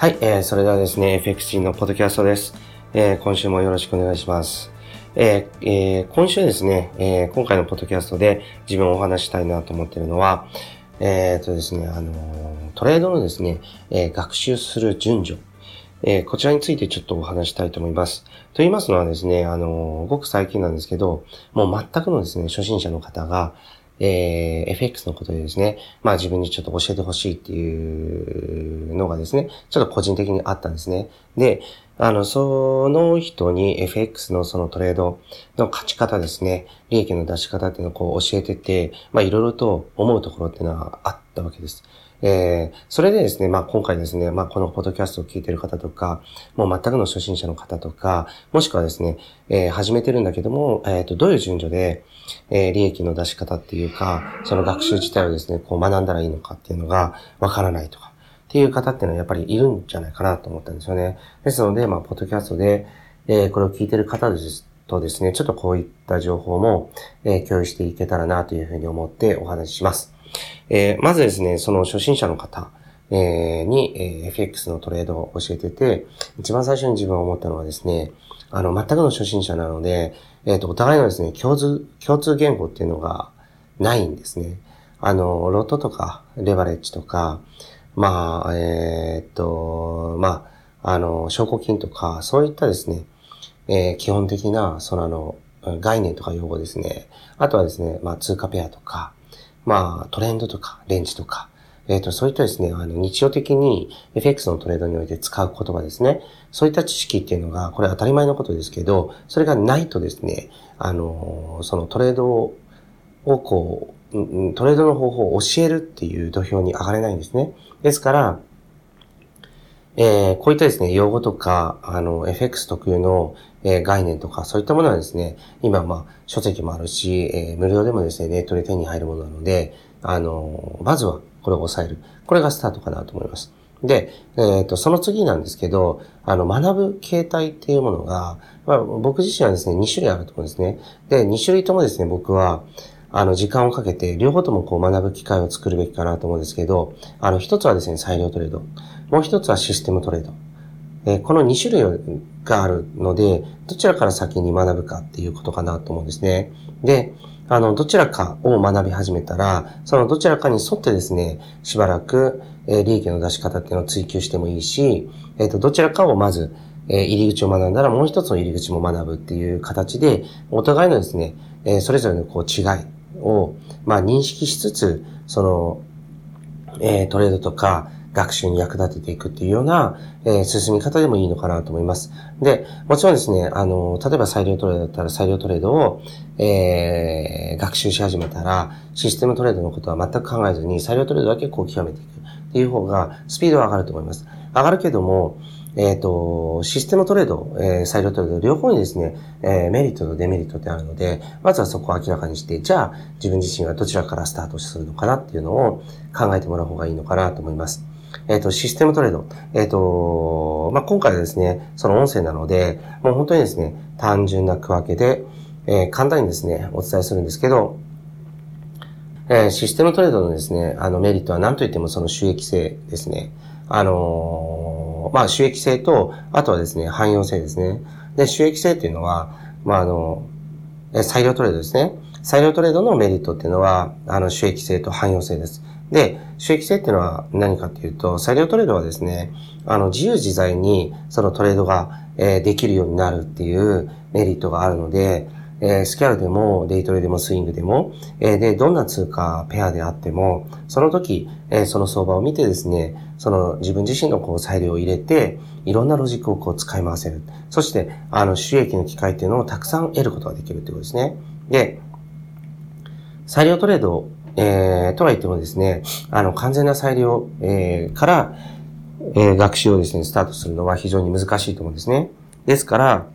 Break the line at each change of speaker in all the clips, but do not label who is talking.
はい、えー、それではですね、FXG のポッドキャストです。えー、今週もよろしくお願いします。えーえー、今週ですね、えー、今回のポッドキャストで自分をお話したいなと思っているのは、えっ、ー、とですね、あのトレードのですね、えー、学習する順序、えー、こちらについてちょっとお話したいと思います。と言いますのはですね、あのごく最近なんですけど、もう全くのですね、初心者の方が、えー、FX のことでですね、まあ自分にちょっと教えてほしいっていうのがですね、ちょっと個人的にあったんですね。で、あの、その人に FX のそのトレードの勝ち方ですね、利益の出し方っていうのをこう教えてて、まあいろいろと思うところっていうのはあったわけです。えー、それでですね、まあ今回ですね、まあこのポッドキャストを聞いてる方とか、もう全くの初心者の方とか、もしくはですね、えー、始めてるんだけども、えっ、ー、と、どういう順序で、えー、利益の出し方っていうか、その学習自体をですね、こう学んだらいいのかっていうのがわからないとか、っていう方っていうのはやっぱりいるんじゃないかなと思ったんですよね。ですので、まあ、ポッドキャストで、えー、これを聞いてる方ですとですね、ちょっとこういった情報も、えー、共有していけたらなというふうに思ってお話しします。えー、まずですね、その初心者の方、えー、に、えー、FX のトレードを教えてて、一番最初に自分は思ったのはですね、あの、全くの初心者なので、えっ、ー、と、お互いのですね、共通、共通言語っていうのがないんですね。あの、ロットとか、レバレッジとか、まあ、えっ、と、まあ、あの、証拠金とか、そういったですね、えー、基本的な、そのあの、概念とか用語ですね。あとはですね、まあ、通貨ペアとか、まあ、トレンドとか、レンジとか、えっ、ー、と、そういったですね、あの、日常的に FX のトレードにおいて使う言葉ですね。そういった知識っていうのが、これ当たり前のことですけど、それがないとですね、あの、そのトレードをこう、トレードの方法を教えるっていう土俵に上がれないんですね。ですから、えー、こういったですね、用語とか、あの、FX 特有の、えー、概念とか、そういったものはですね、今、まあ、書籍もあるし、えー、無料でもですね、ネットで手に入るものなので、あの、まずはこれを抑える。これがスタートかなと思います。で、えっ、と、その次なんですけど、あの、学ぶ形態っていうものが、まあ、僕自身はですね、2種類あると思うんですね。で、2種類ともですね、僕は、あの、時間をかけて、両方ともこう学ぶ機会を作るべきかなと思うんですけど、あの、一つはですね、裁量トレード。もう一つはシステムトレード。えこの2種類があるので、どちらから先に学ぶかっていうことかなと思うんですね。で、あの、どちらかを学び始めたら、そのどちらかに沿ってですね、しばらく、え利益の出し方っていうのを追求してもいいし、えっ、と、どちらかをまず、え入り口を学んだらもう一つの入り口も学ぶっていう形で、お互いのですね、えそれぞれのこう違いを、まあ認識しつつ、その、えトレードとか、学習に役立てていくっていうような、えー、進み方でもいいのかなと思います。で、もちろんですね、あの、例えば裁量トレードだったら裁量トレードを、えー、学習し始めたら、システムトレードのことは全く考えずに、裁量トレードだけこう極めていくっていう方が、スピードは上がると思います。上がるけども、えっ、ー、と、システムトレード、えー、裁量トレード、両方にですね、えー、メリットとデメリットってあるので、まずはそこを明らかにして、じゃあ、自分自身はどちらからスタートするのかなっていうのを考えてもらう方がいいのかなと思います。えっ、と、システムトレード。えっ、と、まあ、今回はですね、その音声なので、もう本当にですね、単純な区分けで、え、簡単にですね、お伝えするんですけど、え、システムトレードのですね、あのメリットは何と言ってもその収益性ですね。あのまあ、収益性と、あとはですね、汎用性ですね。で、収益性っていうのは、まあ、あの、え裁量トレードですね。裁量トレードのメリットっていうのは、あの、収益性と汎用性です。で、収益性っていうのは何かっていうと、裁量トレードはですね、あの、自由自在にそのトレードが、えー、できるようになるっていうメリットがあるので、えー、スキャルでも、デイトレでも、スイングでも、えー、で、どんな通貨、ペアであっても、その時、えー、その相場を見てですね、その自分自身のこう裁量を入れて、いろんなロジックをこう使い回せる。そして、あの、収益の機会っていうのをたくさん得ることができるってことですね。で、裁量トレードえー、とは言ってもですね、あの、完全な裁量、えー、から、えー、学習をですね、スタートするのは非常に難しいと思うんですね。ですから、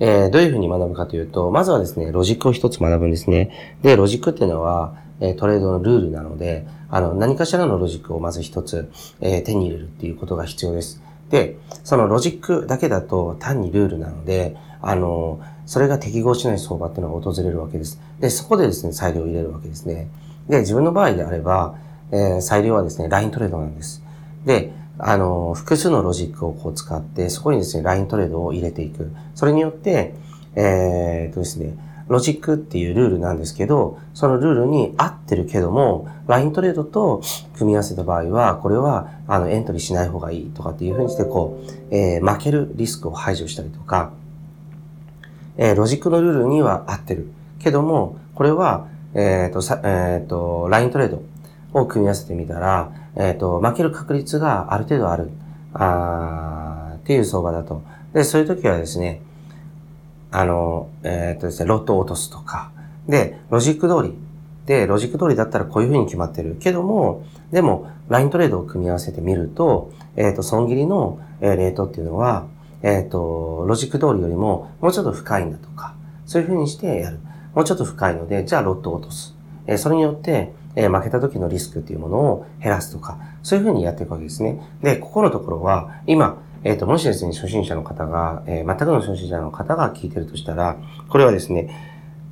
えー、どういうふうに学ぶかというと、まずはですね、ロジックを一つ学ぶんですね。で、ロジックっていうのは、えー、トレードのルールなので、あの、何かしらのロジックをまず一つ、えー、手に入れるっていうことが必要です。で、そのロジックだけだと単にルールなので、あの、それが適合しない相場っていうのが訪れるわけです。で、そこでですね、裁量を入れるわけですね。で、自分の場合であれば、えー、裁量はですね、ライントレードなんです。で、あの、複数のロジックをこう使って、そこにですね、ライントレードを入れていく。それによって、えー、っとですね、ロジックっていうルールなんですけど、そのルールに合ってるけども、ライントレードと組み合わせた場合は、これは、あの、エントリーしない方がいいとかっていうふうにして、こう、えー、負けるリスクを排除したりとか、えー、ロジックのルールには合ってる。けども、これは、えっ、と、さ、えっ、と、ライントレードを組み合わせてみたら、えっ、ー、と、負ける確率がある程度ある。あっていう相場だと。で、そういう時はですね、あの、えっ、とですね、ロットを落とすとか。で、ロジック通り。で、ロジック通りだったらこういう風に決まってる。けども、でも、ライントレードを組み合わせてみると、えっ、と、損切りの、えレートっていうのは、えっ、と、ロジック通りよりももうちょっと深いんだとか、そういう風にしてやる。もうちょっと深いので、じゃあロットを落とす。えそれによって、え負けた時のリスクっていうものを減らすとか、そういうふうにやっていくわけですね。で、ここのところは、今、えっ、ー、と、もしですね、初心者の方が、えー、全くの初心者の方が聞いてるとしたら、これはですね、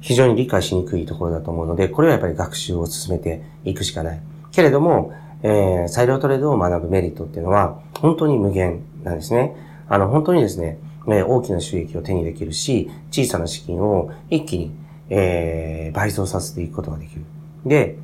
非常に理解しにくいところだと思うので、これはやっぱり学習を進めていくしかない。けれども、えー、裁量トレードを学ぶメリットっていうのは、本当に無限なんですね。あの、本当にですね、え大きな収益を手にできるし、小さな資金を一気に、えー、倍増させていくことができる。で、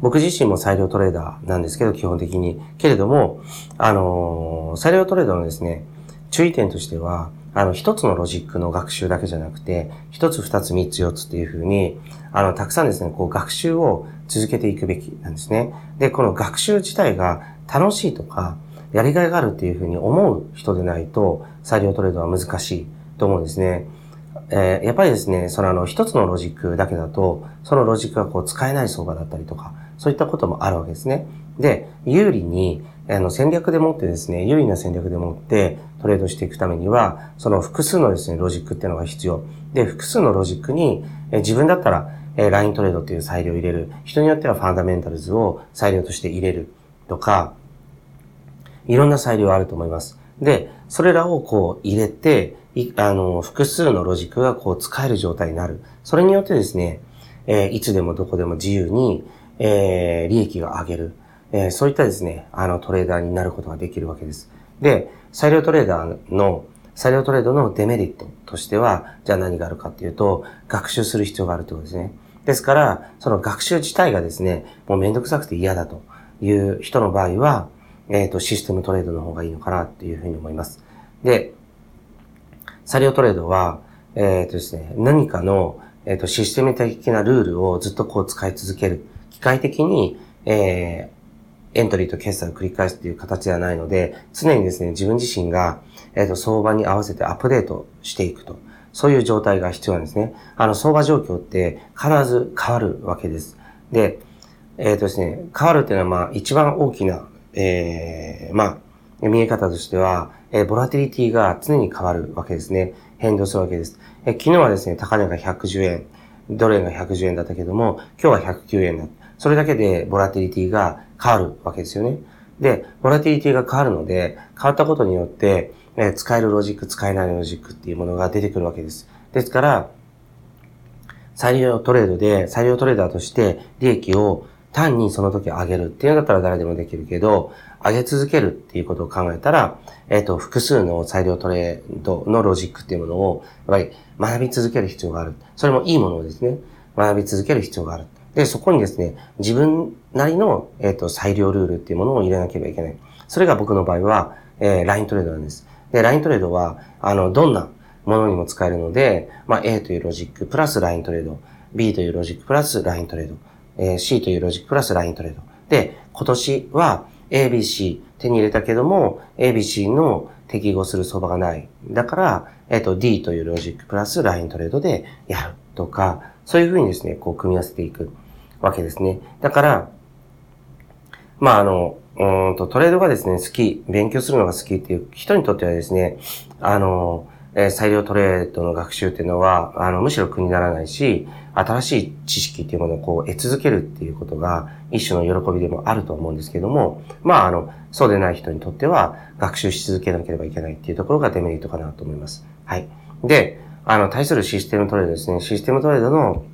僕自身も裁量トレーダーなんですけど、基本的に。けれども、あのー、裁量トレーダーのですね、注意点としては、あの、一つのロジックの学習だけじゃなくて、一つ、二つ、三つ、四つっていうふうに、あの、たくさんですね、こう、学習を続けていくべきなんですね。で、この学習自体が楽しいとか、やりがいがあるっていうふうに思う人でないと、裁量トレードは難しいと思うんですね。えー、やっぱりですね、そのあの、一つのロジックだけだと、そのロジックがこう使えない相場だったりとか、そういったこともあるわけですね。で、有利に、あの、戦略でもってですね、有利な戦略でもってトレードしていくためには、その複数のですね、ロジックっていうのが必要。で、複数のロジックに、え自分だったら、えライントレードっていう裁量を入れる。人によってはファンダメンタルズを裁量として入れるとか、いろんな裁量あると思います。で、それらをこう入れて、あの、複数のロジックがこう使える状態になる。それによってですね、えー、いつでもどこでも自由に、えー、利益を上げる。えー、そういったですね、あのトレーダーになることができるわけです。で、裁量トレーダーの、裁量トレードのデメリットとしては、じゃあ何があるかっていうと、学習する必要があるということですね。ですから、その学習自体がですね、もうめんどくさくて嫌だという人の場合は、えっ、ー、と、システムトレードの方がいいのかなっていうふうに思います。で、裁量トレードは、えっ、ー、とですね、何かの、えっ、ー、と、システム的なルールをずっとこう使い続ける。機械的に、えー、エントリーと決済を繰り返すっていう形ではないので、常にですね、自分自身が、えっ、ー、と、相場に合わせてアップデートしていくと。そういう状態が必要なんですね。あの、相場状況って必ず変わるわけです。で、えっ、ー、とですね、変わるっていうのは、まあ、一番大きな、ええー、まあ、見え方としては、えー、ボラティリティが常に変わるわけですね。変動するわけです。えー、昨日はですね、高値が110円、ドル円が110円だったけども、今日は109円だ。それだけでボラティリティが変わるわけですよね。で、ボラティリティが変わるので、変わったことによって、え、使えるロジック、使えないロジックっていうものが出てくるわけです。ですから、裁量トレードで、裁量トレーダーとして利益を単にその時上げるっていうのだったら誰でもできるけど、上げ続けるっていうことを考えたら、えっ、ー、と、複数の裁量トレードのロジックっていうものを、やっぱり学び続ける必要がある。それもいいものをですね、学び続ける必要がある。で、そこにですね、自分なりの、えっ、ー、と、裁量ルールっていうものを入れなければいけない。それが僕の場合は、えー、ライントレードなんです。で、ライントレードは、あの、どんなものにも使えるので、まあ、A というロジック、プラスライントレード、B というロジック、プラスライントレード、えー、C というロジック、プラスライントレード。で、今年は、ABC 手に入れたけども、ABC の適合する相場がない。だから、えっ、と、D というロジックプラスライントレードでやるとか、そういうふうにですね、こう組み合わせていくわけですね。だから、まあ、あの、うんと、トレードがですね、好き、勉強するのが好きっていう人にとってはですね、あの、えー、裁量トレードの学習っていうのは、あの、むしろ苦にならないし、新しい知識っていうものをこう得続けるっていうことが一種の喜びでもあると思うんですけども、まあ、あの、そうでない人にとっては学習し続けなければいけないっていうところがデメリットかなと思います。はい。で、あの、対するシステムトレードですね。システムトレードの、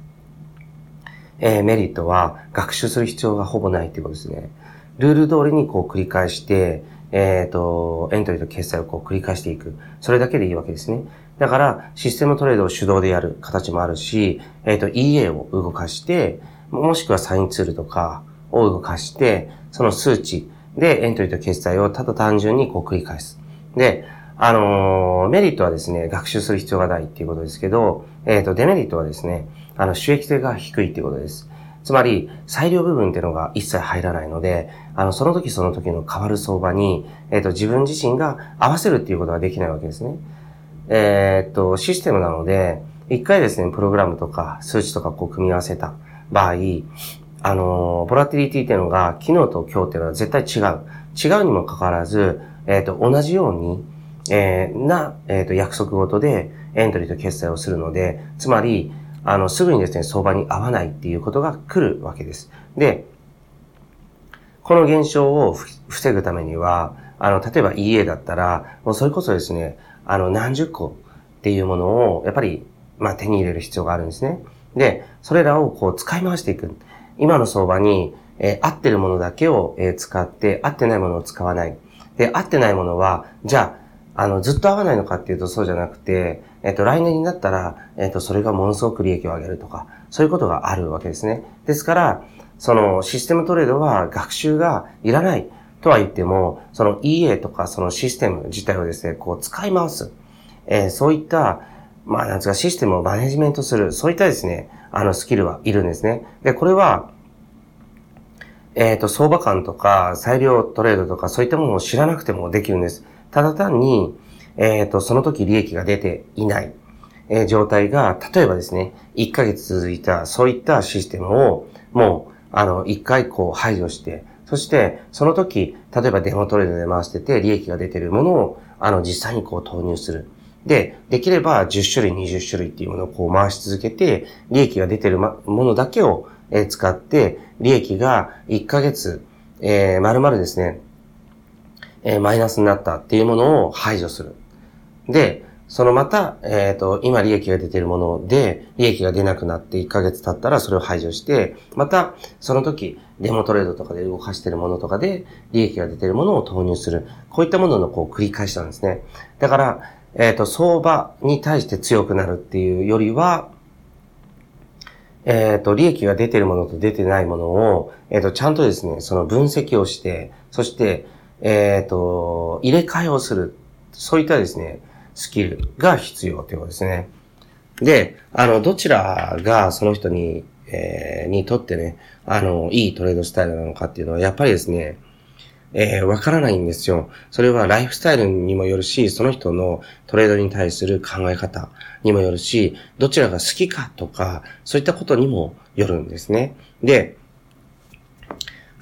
えー、メリットは学習する必要がほぼないっていうことですね。ルール通りにこう繰り返して、えっ、ー、と、エントリーと決済をこう繰り返していく。それだけでいいわけですね。だから、システムトレードを手動でやる形もあるし、えっ、ー、と、EA を動かして、もしくはサインツールとかを動かして、その数値でエントリーと決済をただ単純にこう繰り返す。で、あのー、メリットはですね、学習する必要がないっていうことですけど、えっ、ー、と、デメリットはですね、あの、収益性が低いっていうことです。つまり、裁量部分っていうのが一切入らないので、あの、その時その時の変わる相場に、えっ、ー、と、自分自身が合わせるっていうことができないわけですね。えっ、と、システムなので、一回ですね、プログラムとか数値とかこう組み合わせた場合、あの、ボラティリティっていうのが昨日と今日っていうのは絶対違う。違うにもかかわらず、えっ、と、同じように、えー、な、えっ、ー、と、約束ごとでエントリーと決済をするので、つまり、あの、すぐにですね、相場に合わないっていうことが来るわけです。で、この現象を防ぐためには、あの、例えば EA だったら、もうそれこそですね、あの、何十個っていうものを、やっぱり、まあ、手に入れる必要があるんですね。で、それらをこう使い回していく。今の相場に、えー、合ってるものだけを、えー、使って、合ってないものを使わない。で、合ってないものは、じゃあ、あの、ずっと合わないのかっていうとそうじゃなくて、えっと、来年になったら、えっと、それがものすごく利益を上げるとか、そういうことがあるわけですね。ですから、そのシステムトレードは学習がいらないとは言っても、その EA とかそのシステム自体をですね、こう使い回す。えー、そういった、まあ、なんですか、システムをマネジメントする、そういったですね、あの、スキルはいるんですね。で、これは、えっ、ー、と、相場感とか、裁量トレードとか、そういったものを知らなくてもできるんです。ただ単に、えっ、ー、と、その時利益が出ていない、えー、状態が、例えばですね、1ヶ月続いた、そういったシステムを、もう、あの、1回こう排除して、そして、その時、例えばデモトレードで回してて、利益が出てるものを、あの、実際にこう投入する。で、できれば10種類、20種類っていうものをこう回し続けて、利益が出てるものだけを使って、利益が1ヶ月、えー、丸々ですね、えー、マイナスになったっていうものを排除する。で、そのまた、えっ、ー、と、今利益が出ているもので、利益が出なくなって1ヶ月経ったらそれを排除して、また、その時、デモトレードとかで動かしているものとかで、利益が出ているものを投入する。こういったもののこう繰り返しなんですね。だから、えっ、ー、と、相場に対して強くなるっていうよりは、えっ、ー、と、利益が出ているものと出てないものを、えっ、と、ちゃんとですね、その分析をして、そして、えっ、と、入れ替えをする。そういったですね、スキルが必要ということですね。で、あの、どちらがその人に、えー、にとってね、あの、いいトレードスタイルなのかっていうのは、やっぱりですね、えー、わからないんですよ。それはライフスタイルにもよるし、その人のトレードに対する考え方にもよるし、どちらが好きかとか、そういったことにもよるんですね。で、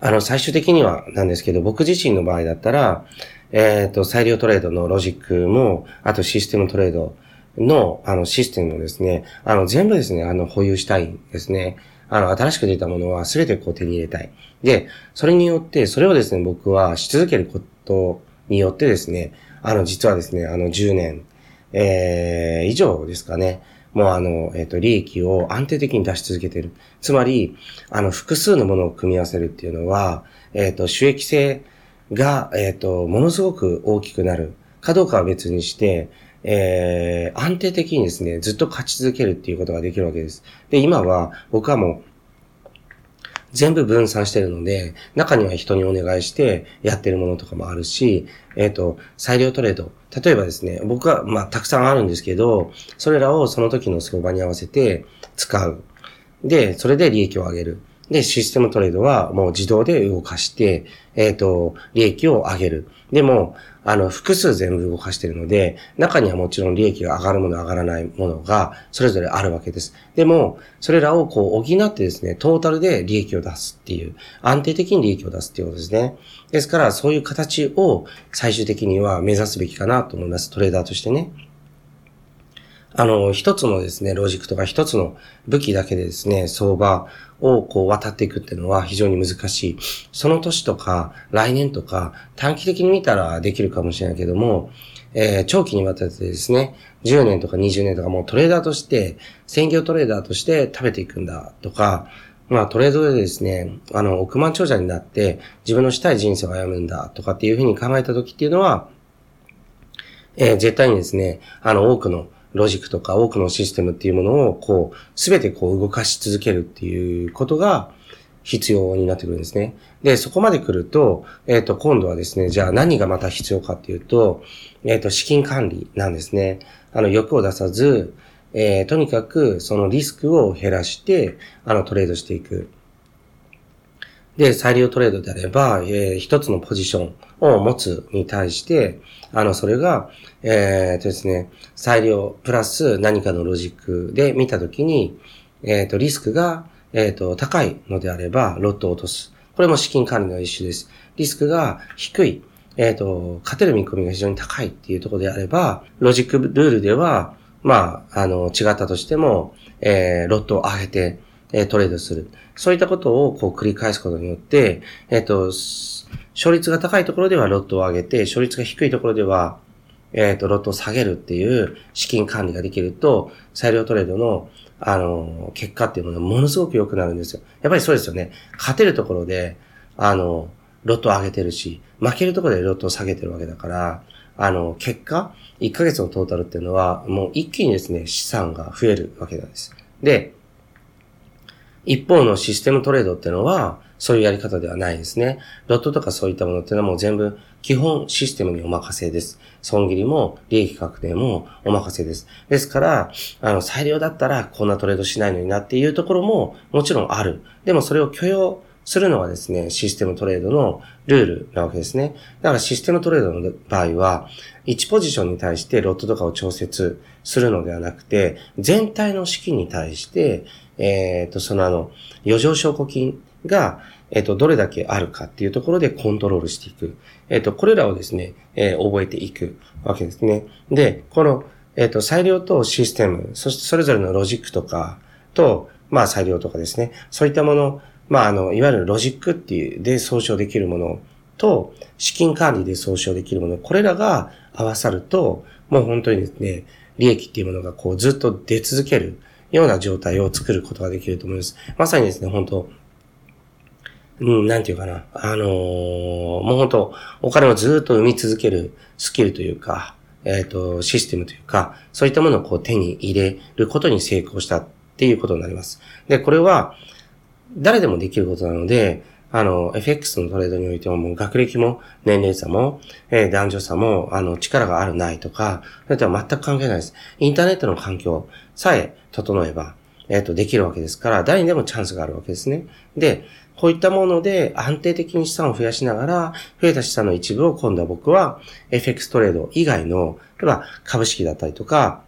あの、最終的にはなんですけど、僕自身の場合だったら、えっ、ー、と、裁量トレードのロジックも、あとシステムトレードの、あの、システムもですね、あの、全部ですね、あの、保有したいんですね。あの、新しく出たものは全てこう手に入れたい。で、それによって、それをですね、僕はし続けることによってですね、あの、実はですね、あの、10年、えー、以上ですかね、もうあの、えっ、ー、と、利益を安定的に出し続けてる。つまり、あの、複数のものを組み合わせるっていうのは、えっ、ー、と、収益性が、えっ、ー、と、ものすごく大きくなるかどうかは別にして、えー、安定的にですね、ずっと勝ち続けるっていうことができるわけです。で、今は、僕はもう、全部分散してるので、中には人にお願いしてやってるものとかもあるし、えっ、ー、と、裁量トレード。例えばですね、僕は、まあ、たくさんあるんですけど、それらをその時の相場に合わせて使う。で、それで利益を上げる。で、システムトレードはもう自動で動かして、えっ、ー、と、利益を上げる。でも、あの、複数全部動かしてるので、中にはもちろん利益が上がるもの、上がらないものが、それぞれあるわけです。でも、それらをこう補ってですね、トータルで利益を出すっていう、安定的に利益を出すっていうことですね。ですから、そういう形を最終的には目指すべきかなと思います。トレーダーとしてね。あの、一つのですね、ロジックとか一つの武器だけでですね、相場をこう渡っていくっていうのは非常に難しい。その年とか来年とか短期的に見たらできるかもしれないけども、えー、長期にわたってですね、10年とか20年とかもうトレーダーとして、専業トレーダーとして食べていくんだとか、まあトレードでですね、あの、億万長者になって自分のしたい人生を歩むんだとかっていうふうに考えた時っていうのは、えー、絶対にですね、あの、多くのロジックとか多くのシステムっていうものを、こう、すべてこう動かし続けるっていうことが必要になってくるんですね。で、そこまで来ると、えっ、ー、と、今度はですね、じゃあ何がまた必要かっていうと、えっ、ー、と、資金管理なんですね。あの、欲を出さず、えー、とにかくそのリスクを減らして、あの、トレードしていく。で、裁量トレードであれば、えー、一つのポジションを持つに対して、あの、それが、えー、とですね、裁量プラス何かのロジックで見たときに、えっ、ー、と、リスクが、えっ、ー、と、高いのであれば、ロットを落とす。これも資金管理の一種です。リスクが低い、えっ、ー、と、勝てる見込みが非常に高いっていうところであれば、ロジックルールでは、まあ、あの、違ったとしても、えー、ロットを上げて、えトレードする。そういったことをこう繰り返すことによって、えっ、と、勝率が高いところではロットを上げて、勝率が低いところでは、えっ、と、ロットを下げるっていう資金管理ができると、裁量トレードの、あの、結果っていうものがものすごく良くなるんですよ。やっぱりそうですよね。勝てるところで、あの、ロットを上げてるし、負けるところでロットを下げてるわけだから、あの、結果、1ヶ月のトータルっていうのは、もう一気にですね、資産が増えるわけなんです。で、一方のシステムトレードっていうのは、そういうやり方ではないですね。ロットとかそういったものっていうのはもう全部基本システムにお任せです。損切りも利益確定もお任せです。ですから、あの、裁量だったらこんなトレードしないのになっていうところももちろんある。でもそれを許容するのはですね、システムトレードのルールなわけですね。だからシステムトレードの場合は、1ポジションに対してロットとかを調節するのではなくて、全体の資金に対して、えっ、ー、と、そのあの、余剰証拠金が、えっ、ー、と、どれだけあるかっていうところでコントロールしていく。えっ、ー、と、これらをですね、え覚えていくわけですね。で、この、えっ、と、裁量とシステム、そしてそれぞれのロジックとかと、まあ、裁量とかですね、そういったもの、まあ、あの、いわゆるロジックっていう、で総称できるものと、資金管理で総称できるもの、これらが合わさると、もう本当にですね、利益っていうものがこうずっと出続けるような状態を作ることができると思います。まさにですね、本当うん、なんていうかな。あのー、もう本当お金をずっと生み続けるスキルというか、えっ、ー、と、システムというか、そういったものをこう手に入れることに成功したっていうことになります。で、これは、誰でもできることなので、あの、FX のトレードにおいてはもう学歴も年齢差も、えー、男女差も、あの、力があるないとか、それとは全く関係ないです。インターネットの環境さえ整えば、えっ、ー、と、できるわけですから、誰にでもチャンスがあるわけですね。で、こういったもので安定的に資産を増やしながら、増えた資産の一部を今度は僕は FX トレード以外の、例えば株式だったりとか、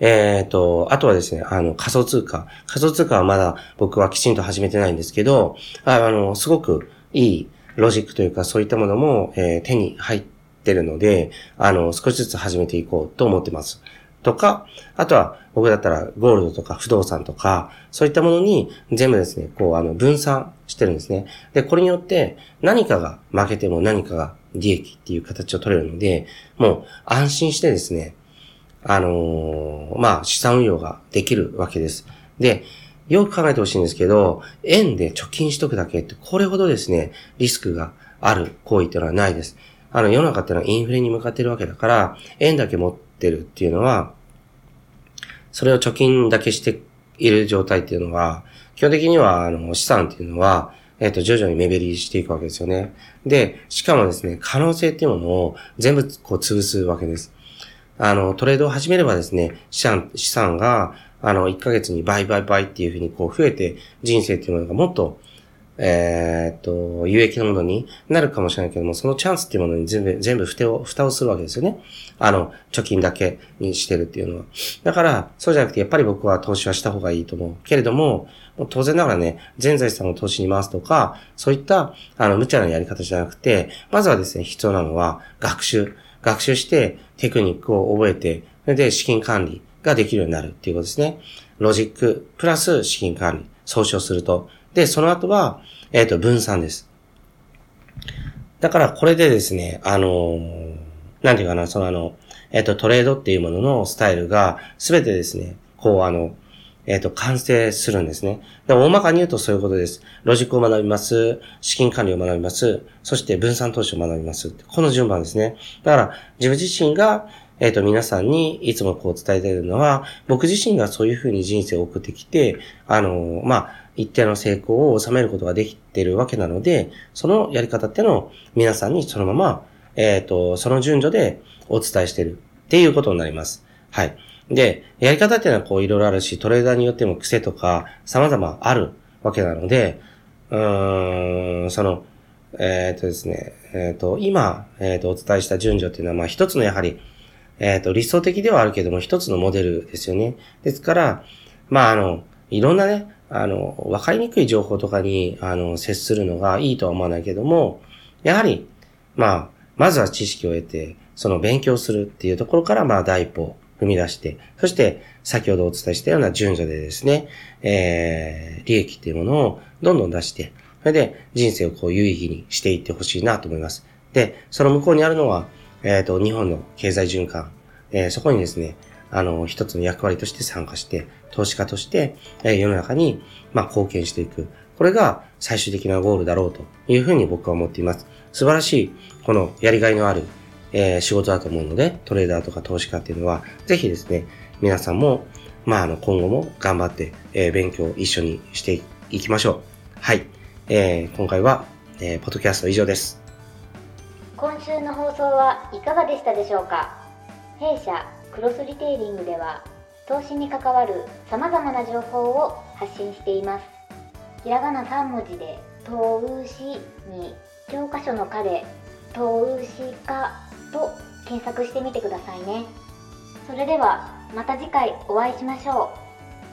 えっ、ー、と、あとはですね、あの、仮想通貨。仮想通貨はまだ僕はきちんと始めてないんですけど、あの、すごくいいロジックというかそういったものも、えー、手に入ってるので、あの、少しずつ始めていこうと思ってます。とか、あとは僕だったらゴールドとか不動産とか、そういったものに全部ですね、こうあの分散してるんですね。で、これによって何かが負けても何かが利益っていう形を取れるので、もう安心してですね、あのー、まあ資産運用ができるわけです。で、よく考えてほしいんですけど、円で貯金しとくだけってこれほどですね、リスクがある行為っていうのはないです。あの世の中っていうのはインフレに向かってるわけだから、円だけ持ってるっていうのは、それを貯金だけしている状態っていうのは、基本的には、あの、資産っていうのは、えっ、と、徐々に目減りしていくわけですよね。で、しかもですね、可能性っていうものを全部こう潰すわけです。あの、トレードを始めればですね、資産、資産が、あの、1ヶ月に倍倍倍っていうふうにこう増えて、人生っていうものがもっとえー、っと、有益なものになるかもしれないけども、そのチャンスっていうものに全部、全部蓋を、蓋をするわけですよね。あの、貯金だけにしてるっていうのは。だから、そうじゃなくて、やっぱり僕は投資はした方がいいと思う。けれども、も当然ながらね、全財産を投資に回すとか、そういった、あの、無茶なやり方じゃなくて、まずはですね、必要なのは、学習。学習して、テクニックを覚えて、それで資金管理ができるようになるっていうことですね。ロジック、プラス資金管理、総称すると。で、その後は、えっ、ー、と、分散です。だから、これでですね、あのー、なんていうかな、そのあの、えっ、ー、と、トレードっていうもののスタイルが、すべてですね、こう、あの、えっ、と、完成するんですね。で大まかに言うとそういうことです。ロジックを学びます。資金管理を学びます。そして分散投資を学びます。この順番ですね。だから、自分自身が、えっ、と、皆さんにいつもこう伝えているのは、僕自身がそういうふうに人生を送ってきて、あの、まあ、一定の成功を収めることができているわけなので、そのやり方っていうのを皆さんにそのまま、えっ、と、その順序でお伝えしているっていうことになります。はい。で、やり方っていうのはこういろいろあるし、トレーダーによっても癖とか様々あるわけなので、うーん、その、えっ、とですね、えっ、と、今、えっ、と、お伝えした順序っていうのは、まあ一つのやはり、えっ、と、理想的ではあるけども、一つのモデルですよね。ですから、まああの、いろんなね、あの、わかりにくい情報とかに、あの、接するのがいいとは思わないけども、やはり、まあ、まずは知識を得て、その勉強するっていうところから、まあ、第一歩踏み出して、そして先ほどお伝えしたような順序でですね、えー、利益っていうものをどんどん出して、それで人生をこう有意義にしていってほしいなと思います。で、その向こうにあるのは、えっ、ー、と、日本の経済循環、えー、そこにですね、あの、一つの役割として参加して、投資家として、えー、世の中に、まあ、貢献していく。これが最終的なゴールだろうというふうに僕は思っています。素晴らしい、このやりがいのあるえー、仕事だと思うので、トレーダーとか投資家っていうのは、ぜひですね、皆さんも、まあ、あの、今後も頑張って、えー、勉強を一緒にしていきましょう。はい。えー、今回は、えー、ポッドキャスト以上です。
今週の放送はいかがでしたでしょうか？弊社クロスリテイリングでは投資に関わる様々な情報を発信していますひらがな3文字で投資に教科書の課で投資家と検索してみてくださいねそれではまた次回お会いしましょ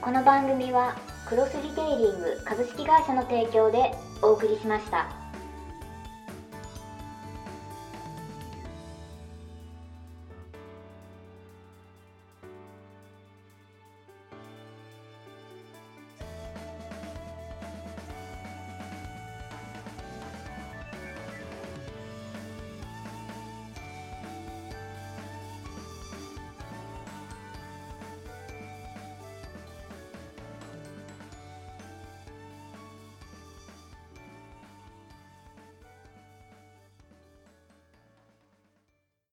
うこの番組はクロスリテイリング株式会社の提供でお送りしました。